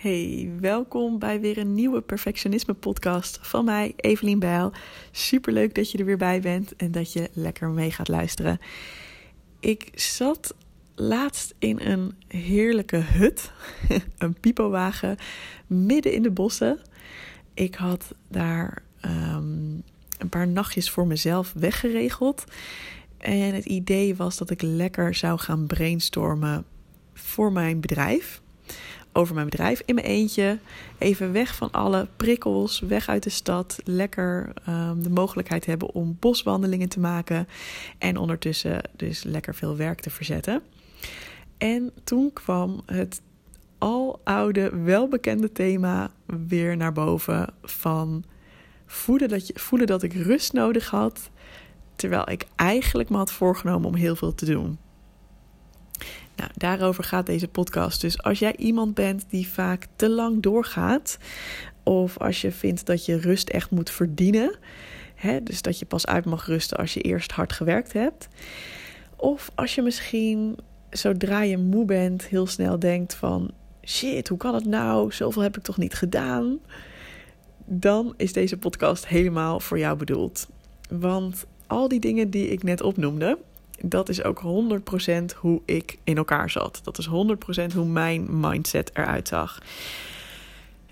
Hey, welkom bij weer een nieuwe Perfectionisme podcast van mij, Evelien Bijl. Super leuk dat je er weer bij bent en dat je lekker mee gaat luisteren. Ik zat laatst in een heerlijke hut, een pipowagen, midden in de bossen. Ik had daar um, een paar nachtjes voor mezelf weggeregeld. En het idee was dat ik lekker zou gaan brainstormen voor mijn bedrijf over mijn bedrijf in mijn eentje. Even weg van alle prikkels, weg uit de stad. Lekker um, de mogelijkheid hebben om boswandelingen te maken. En ondertussen dus lekker veel werk te verzetten. En toen kwam het aloude, welbekende thema weer naar boven van voelen dat, je, voelen dat ik rust nodig had. Terwijl ik eigenlijk me had voorgenomen om heel veel te doen. Nou, daarover gaat deze podcast. Dus als jij iemand bent die vaak te lang doorgaat, of als je vindt dat je rust echt moet verdienen, hè, dus dat je pas uit mag rusten als je eerst hard gewerkt hebt, of als je misschien zodra je moe bent heel snel denkt van shit, hoe kan het nou? Zoveel heb ik toch niet gedaan? Dan is deze podcast helemaal voor jou bedoeld. Want al die dingen die ik net opnoemde, dat is ook 100% hoe ik in elkaar zat. Dat is 100% hoe mijn mindset eruit zag.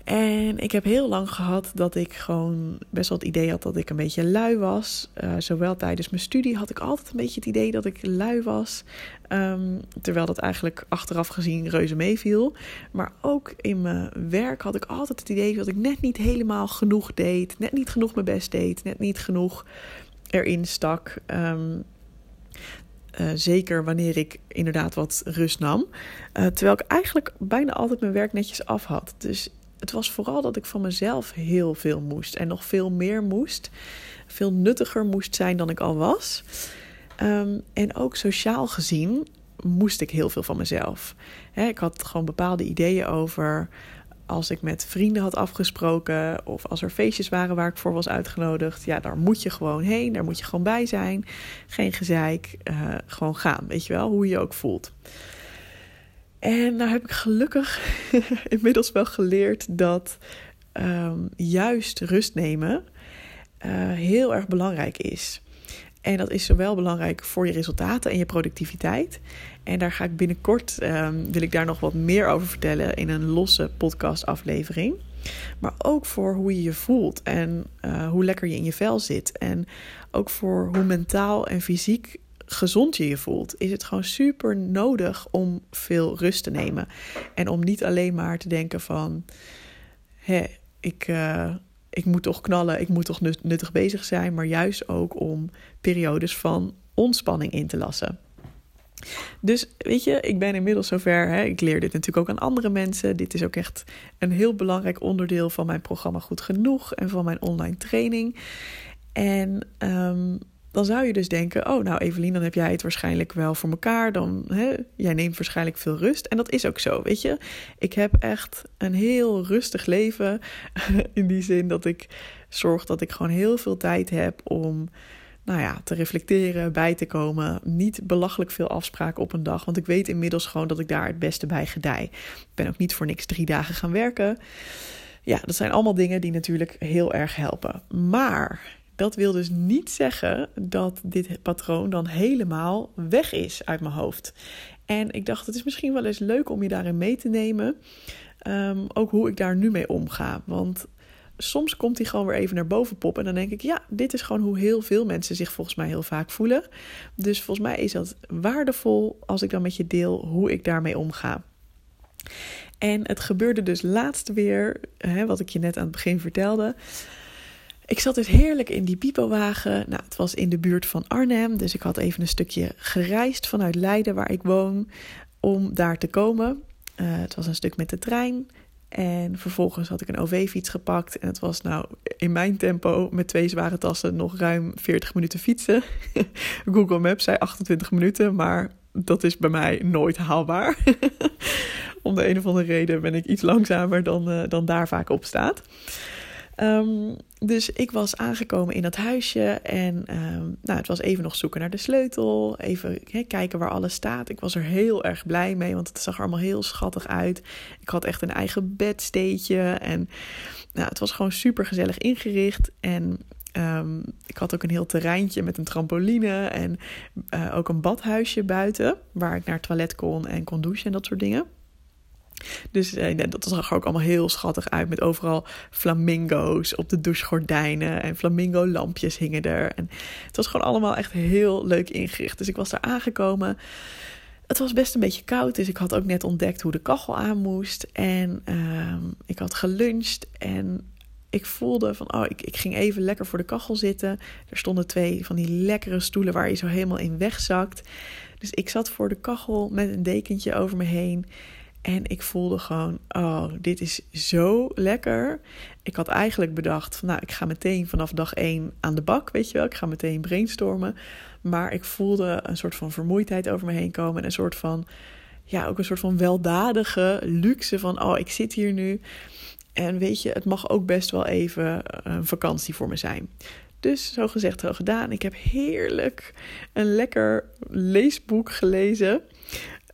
En ik heb heel lang gehad dat ik gewoon best wel het idee had dat ik een beetje lui was. Uh, zowel tijdens mijn studie had ik altijd een beetje het idee dat ik lui was. Um, terwijl dat eigenlijk achteraf gezien reuze meeviel. Maar ook in mijn werk had ik altijd het idee dat ik net niet helemaal genoeg deed. Net niet genoeg mijn best deed. Net niet genoeg erin stak. Um, uh, zeker wanneer ik inderdaad wat rust nam. Uh, terwijl ik eigenlijk bijna altijd mijn werk netjes af had. Dus het was vooral dat ik van mezelf heel veel moest. En nog veel meer moest. Veel nuttiger moest zijn dan ik al was. Um, en ook sociaal gezien moest ik heel veel van mezelf. Ik had gewoon bepaalde ideeën over als ik met vrienden had afgesproken of als er feestjes waren waar ik voor was uitgenodigd, ja, daar moet je gewoon heen, daar moet je gewoon bij zijn. Geen gezeik, uh, gewoon gaan, weet je wel, hoe je je ook voelt. En nou heb ik gelukkig inmiddels wel geleerd dat um, juist rust nemen uh, heel erg belangrijk is. En dat is zowel belangrijk voor je resultaten en je productiviteit. En daar ga ik binnenkort, um, wil ik daar nog wat meer over vertellen in een losse podcastaflevering. Maar ook voor hoe je je voelt en uh, hoe lekker je in je vel zit. En ook voor hoe mentaal en fysiek gezond je je voelt, is het gewoon super nodig om veel rust te nemen. En om niet alleen maar te denken van, hé, ik, uh, ik moet toch knallen, ik moet toch nuttig bezig zijn, maar juist ook om periodes van ontspanning in te lassen. Dus weet je, ik ben inmiddels zover. Hè, ik leer dit natuurlijk ook aan andere mensen. Dit is ook echt een heel belangrijk onderdeel van mijn programma Goed Genoeg en van mijn online training. En um, dan zou je dus denken: Oh, nou, Evelien, dan heb jij het waarschijnlijk wel voor elkaar. Dan, hè, jij neemt waarschijnlijk veel rust. En dat is ook zo, weet je. Ik heb echt een heel rustig leven. In die zin dat ik zorg dat ik gewoon heel veel tijd heb om. Nou ja, te reflecteren, bij te komen. Niet belachelijk veel afspraken op een dag. Want ik weet inmiddels gewoon dat ik daar het beste bij gedij. Ik ben ook niet voor niks drie dagen gaan werken. Ja, dat zijn allemaal dingen die natuurlijk heel erg helpen. Maar dat wil dus niet zeggen dat dit patroon dan helemaal weg is uit mijn hoofd. En ik dacht, het is misschien wel eens leuk om je daarin mee te nemen. Um, ook hoe ik daar nu mee omga. Want soms komt hij gewoon weer even naar boven poppen. En dan denk ik, ja, dit is gewoon hoe heel veel mensen zich volgens mij heel vaak voelen. Dus volgens mij is dat waardevol als ik dan met je deel hoe ik daarmee omga. En het gebeurde dus laatst weer, hè, wat ik je net aan het begin vertelde. Ik zat dus heerlijk in die pipowagen. Nou, het was in de buurt van Arnhem, dus ik had even een stukje gereisd vanuit Leiden, waar ik woon, om daar te komen. Uh, het was een stuk met de trein. En vervolgens had ik een OV-fiets gepakt. En het was nou in mijn tempo met twee zware tassen nog ruim 40 minuten fietsen. Google Maps zei 28 minuten, maar dat is bij mij nooit haalbaar. Om de een of andere reden ben ik iets langzamer dan, uh, dan daar vaak op staat. Ehm, dus ik was aangekomen in dat huisje en ehm, nou, het was even nog zoeken naar de sleutel, even kijken waar alles staat. Ik was er heel erg blij mee, want het zag er allemaal heel schattig uit. Ik had echt een eigen bedsteedje en nou, het was gewoon super gezellig ingericht. En Ehm, ik had ook een heel terreintje met een trampoline en uh, ook een badhuisje buiten, waar ik naar toilet kon en kon douchen en dat soort dingen. Dus uh, dat zag er ook allemaal heel schattig uit. Met overal flamingo's op de douchegordijnen. En flamingo lampjes hingen er. En het was gewoon allemaal echt heel leuk ingericht. Dus ik was daar aangekomen. Het was best een beetje koud. Dus ik had ook net ontdekt hoe de kachel aan moest. En uh, ik had geluncht. En ik voelde van, oh, ik, ik ging even lekker voor de kachel zitten. Er stonden twee van die lekkere stoelen waar je zo helemaal in wegzakt. Dus ik zat voor de kachel met een dekentje over me heen. En ik voelde gewoon, oh, dit is zo lekker. Ik had eigenlijk bedacht, nou, ik ga meteen vanaf dag één aan de bak, weet je wel. Ik ga meteen brainstormen. Maar ik voelde een soort van vermoeidheid over me heen komen. En een soort van, ja, ook een soort van weldadige luxe van, oh, ik zit hier nu. En weet je, het mag ook best wel even een vakantie voor me zijn. Dus zo gezegd, zo gedaan. Ik heb heerlijk een lekker leesboek gelezen.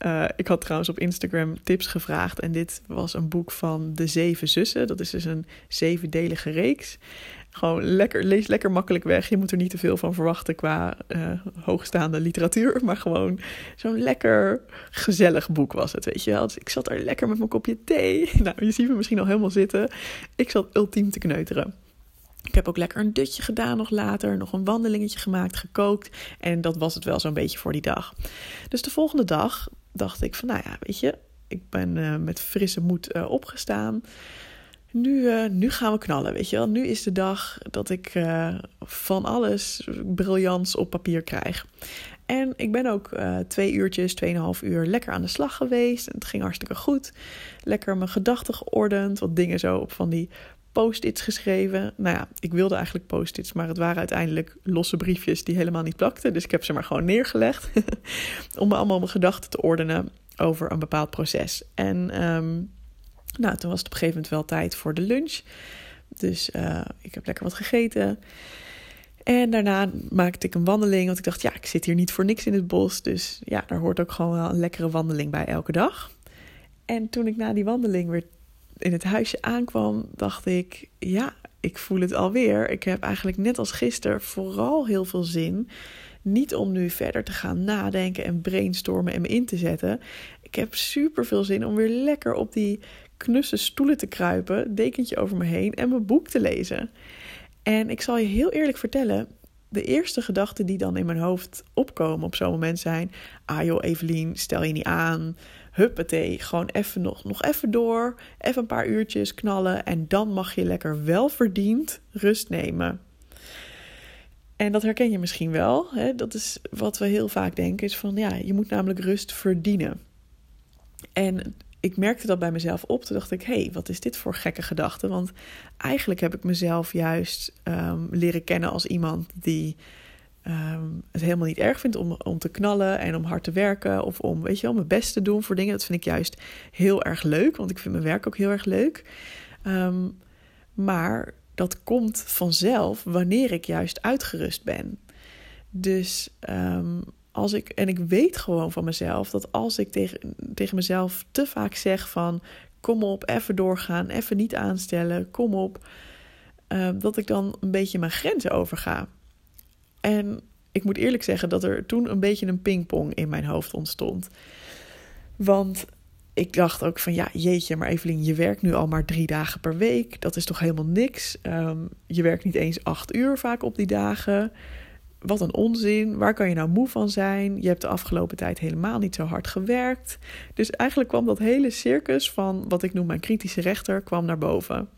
Uh, ik had trouwens op Instagram tips gevraagd. En dit was een boek van De Zeven Zussen. Dat is dus een zevendelige reeks. Gewoon lekker, lees lekker makkelijk weg. Je moet er niet te veel van verwachten qua uh, hoogstaande literatuur. Maar gewoon zo'n lekker gezellig boek was het, weet je wel. Dus ik zat er lekker met mijn kopje thee. Nou, je ziet me misschien al helemaal zitten. Ik zat ultiem te kneuteren. Ik heb ook lekker een dutje gedaan nog later. Nog een wandelingetje gemaakt, gekookt. En dat was het wel zo'n beetje voor die dag. Dus de volgende dag dacht ik van, nou ja, weet je... Ik ben uh, met frisse moed uh, opgestaan nu, uh, nu gaan we knallen, weet je wel. Nu is de dag dat ik van alles briljants op papier krijg. En ik ben ook twee uurtjes, tweeënhalf uur lekker aan de slag geweest. En het ging hartstikke goed. Lekker mijn gedachten geordend. Wat dingen zo op van die post-its geschreven. Nou ja, ik wilde eigenlijk post-its, maar het waren uiteindelijk losse briefjes die helemaal niet plakten. Dus ik heb ze maar gewoon neergelegd. om me allemaal mijn gedachten te ordenen over een bepaald proces. En... Um, nou, toen was het op een gegeven moment wel tijd voor de lunch. Dus uh, ik heb lekker wat gegeten. En daarna maakte ik een wandeling, want ik dacht, ja, ik zit hier niet voor niks in het bos. Dus ja, daar hoort ook gewoon wel een lekkere wandeling bij elke dag. En toen ik na die wandeling weer in het huisje aankwam, dacht ik, ja, ik voel het alweer. Ik heb eigenlijk net als gisteren vooral heel veel zin. Niet om nu verder te gaan nadenken en brainstormen en me in te zetten. Ik heb super veel zin om weer lekker op die knusse stoelen te kruipen, dekentje over me heen en mijn boek te lezen. En ik zal je heel eerlijk vertellen, de eerste gedachten die dan in mijn hoofd opkomen op zo'n moment zijn: ah joh, Evelien, stel je niet aan. Huppatee, gewoon even nog, nog even door, even een paar uurtjes knallen en dan mag je lekker wel verdiend rust nemen. En dat herken je misschien wel. Hè? Dat is wat we heel vaak denken: is van ja, je moet namelijk rust verdienen. En ik merkte dat bij mezelf op. Toen dacht ik, hé, hey, wat is dit voor gekke gedachte? Want eigenlijk heb ik mezelf juist um, leren kennen als iemand die um, het helemaal niet erg vindt om, om te knallen en om hard te werken. Of om, weet je wel, mijn best te doen voor dingen. Dat vind ik juist heel erg leuk, want ik vind mijn werk ook heel erg leuk. Um, maar dat komt vanzelf wanneer ik juist uitgerust ben. Dus als ik, en ik weet gewoon van mezelf dat als ik tegen, tegen mezelf te vaak zeg van kom op, even doorgaan, even niet aanstellen, kom op, dat ik dan een beetje mijn grenzen overga. En ik moet eerlijk zeggen dat er toen een beetje een pingpong in mijn hoofd ontstond. Want ik dacht ook van ja, jeetje, maar Evelien, je werkt nu al maar drie dagen per week. Dat is toch helemaal niks. Um, je werkt niet eens acht uur vaak op die dagen wat een onzin. Waar kan je nou moe van zijn? Je hebt de afgelopen tijd helemaal niet zo hard gewerkt. Dus eigenlijk kwam dat hele circus van wat ik noem mijn kritische rechter kwam naar boven.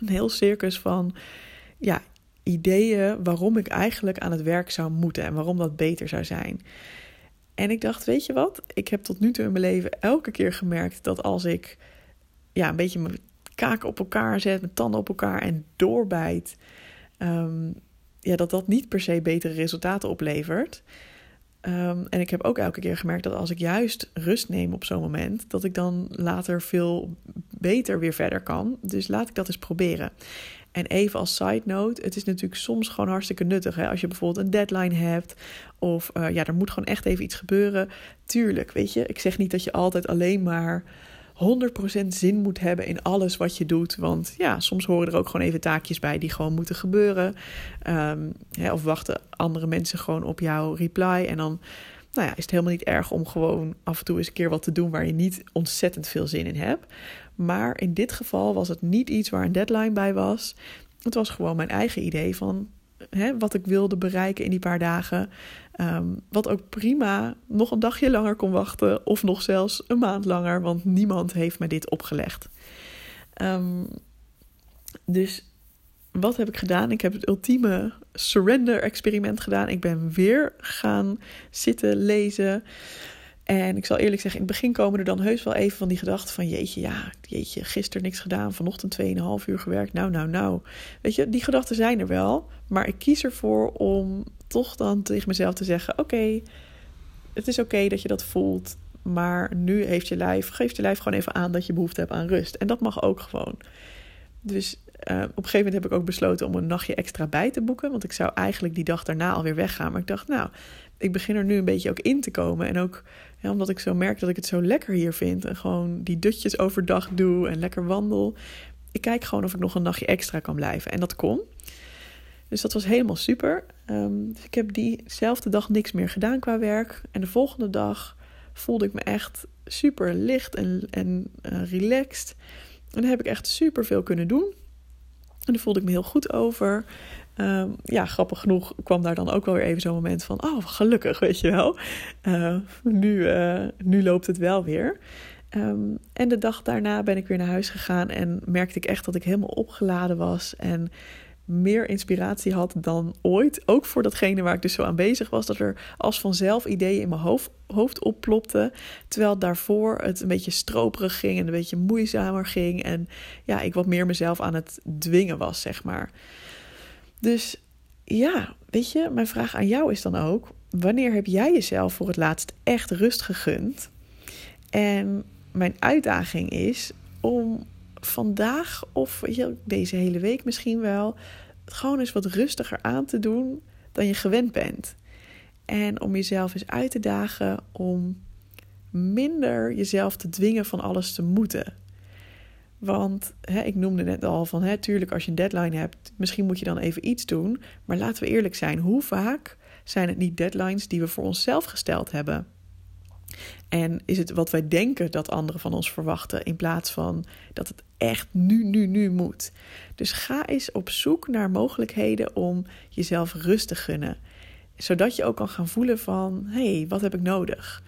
Een heel circus van ja, ideeën waarom ik eigenlijk aan het werk zou moeten en waarom dat beter zou zijn. En ik dacht, weet je wat? Ik heb tot nu toe in mijn leven elke keer gemerkt dat als ik ja, een beetje mijn kaken op elkaar zet, mijn tanden op elkaar en doorbijt, um, ja, dat dat niet per se betere resultaten oplevert. Ehm, en ik heb ook elke keer gemerkt dat als ik juist rust neem op zo'n moment, dat ik dan later veel beter weer verder kan. Dus laat ik dat eens proberen. En even als side note, het is natuurlijk soms gewoon hartstikke nuttig. Hè? Als je bijvoorbeeld een deadline hebt of uh, ja, er moet gewoon echt even iets gebeuren. Tuurlijk, weet je, ik zeg niet dat je altijd alleen maar 100% zin moet hebben in alles wat je doet. Want ja, soms horen er ook gewoon even taakjes bij die gewoon moeten gebeuren. Um, hè, of wachten andere mensen gewoon op jouw reply. En dan nou ja, is het helemaal niet erg om gewoon af en toe eens een keer wat te doen waar je niet ontzettend veel zin in hebt. Maar in dit geval was het niet iets waar een deadline bij was. Het was gewoon mijn eigen idee van hè, wat ik wilde bereiken in die paar dagen. Ehm, wat ook prima nog een dagje langer kon wachten, of nog zelfs een maand langer, want niemand heeft me dit opgelegd. Um, dus wat heb ik gedaan? Ik heb het ultieme surrender-experiment gedaan. Ik ben weer gaan zitten lezen. En ik zal eerlijk zeggen, in het begin komen er dan heus wel even van die gedachten van... jeetje, ja, jeetje, gisteren niks gedaan, vanochtend 2,5 uur gewerkt. Nou, nou, nou. Weet je, die gedachten zijn er wel. Maar ik kies ervoor om toch dan tegen mezelf te zeggen: Oké, het is oké dat je dat voelt. Maar nu heeft je lijf, geeft je lijf gewoon even aan dat je behoefte hebt aan rust. En dat mag ook gewoon. Dus uh, op een gegeven moment heb ik ook besloten om een nachtje extra bij te boeken. Want ik zou eigenlijk die dag daarna alweer weggaan. Maar ik dacht, nou, ik begin er nu een beetje ook in te komen. En ook omdat ik zo merk dat ik het zo lekker hier vind. En gewoon die dutjes overdag doe en lekker wandel. Ik kijk gewoon of ik nog een nachtje extra kan blijven. En dat kon. Dus dat was helemaal super. Um, dus ik heb diezelfde dag niks meer gedaan qua werk. En de volgende dag voelde ik me echt super licht en, en uh, relaxed. En daar heb ik echt super veel kunnen doen. En daar voelde ik me heel goed over. Um, ja, grappig genoeg kwam daar dan ook wel weer even zo'n moment van: oh, gelukkig, weet je wel. Uh, nu, uh, nu loopt het wel weer. Um, en de dag daarna ben ik weer naar huis gegaan en merkte ik echt dat ik helemaal opgeladen was. En meer inspiratie had dan ooit. Ook voor datgene waar ik dus zo aan bezig was. Dat er als vanzelf ideeën in mijn hoofd, hoofd opplopten. Terwijl daarvoor het een beetje stroperig ging en een beetje moeizamer ging. En ja, ik wat meer mezelf aan het dwingen was, zeg maar. Dus ja, weet je, mijn vraag aan jou is dan ook: wanneer heb jij jezelf voor het laatst echt rust gegund? En mijn uitdaging is om vandaag of deze hele week misschien wel gewoon eens wat rustiger aan te doen dan je gewend bent. En om jezelf eens uit te dagen om minder jezelf te dwingen van alles te moeten. Want hè, ik noemde net al van, hè, tuurlijk als je een deadline hebt, misschien moet je dan even iets doen. Maar laten we eerlijk zijn, hoe vaak zijn het niet deadlines die we voor onszelf gesteld hebben? En is het wat wij denken dat anderen van ons verwachten, in plaats van dat het echt nu, nu, nu moet. Dus ga eens op zoek naar mogelijkheden om jezelf rust te gunnen. Zodat je ook kan gaan voelen van, hé, hey, wat heb ik nodig?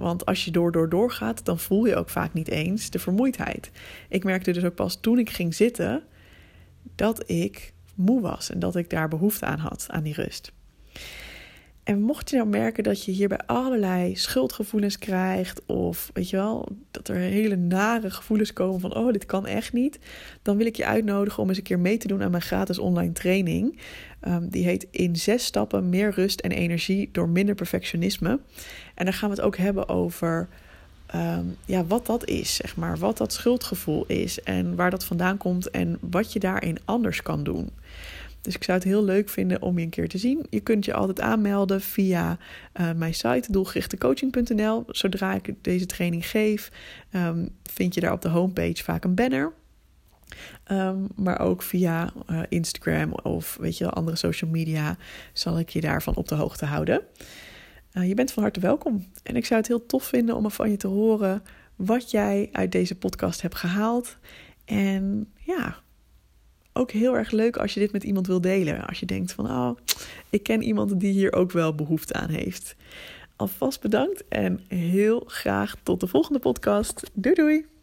Want als je door, door, door gaat, dan voel je ook vaak niet eens de vermoeidheid. Ik merkte dus ook pas toen ik ging zitten, dat ik moe was en dat ik daar behoefte aan had, aan die rust. En mocht je nou merken dat je hierbij allerlei schuldgevoelens krijgt, of weet je wel, dat er hele nare gevoelens komen van: oh, dit kan echt niet, dan wil ik je uitnodigen om eens een keer mee te doen aan mijn gratis online training. Um, die heet In zes stappen meer rust en energie door minder perfectionisme. En daar gaan we het ook hebben over. Um, ja, wat dat is, zeg maar. Wat dat schuldgevoel is en waar dat vandaan komt en wat je daarin anders kan doen. Dus ik zou het heel leuk vinden om je een keer te zien. Je kunt je altijd aanmelden via uh, mijn site doelgerichtecoaching.nl. Zodra ik deze training geef, um, vind je daar op de homepage vaak een banner. Um, maar ook via uh, Instagram of weet je, andere social media zal ik je daarvan op de hoogte houden. Uh, je bent van harte welkom. En ik zou het heel tof vinden om van je te horen wat jij uit deze podcast hebt gehaald. En ja, ook heel erg leuk als je dit met iemand wil delen. Als je denkt van, oh, ik ken iemand die hier ook wel behoefte aan heeft. Alvast bedankt en heel graag tot de volgende podcast. Doei doei!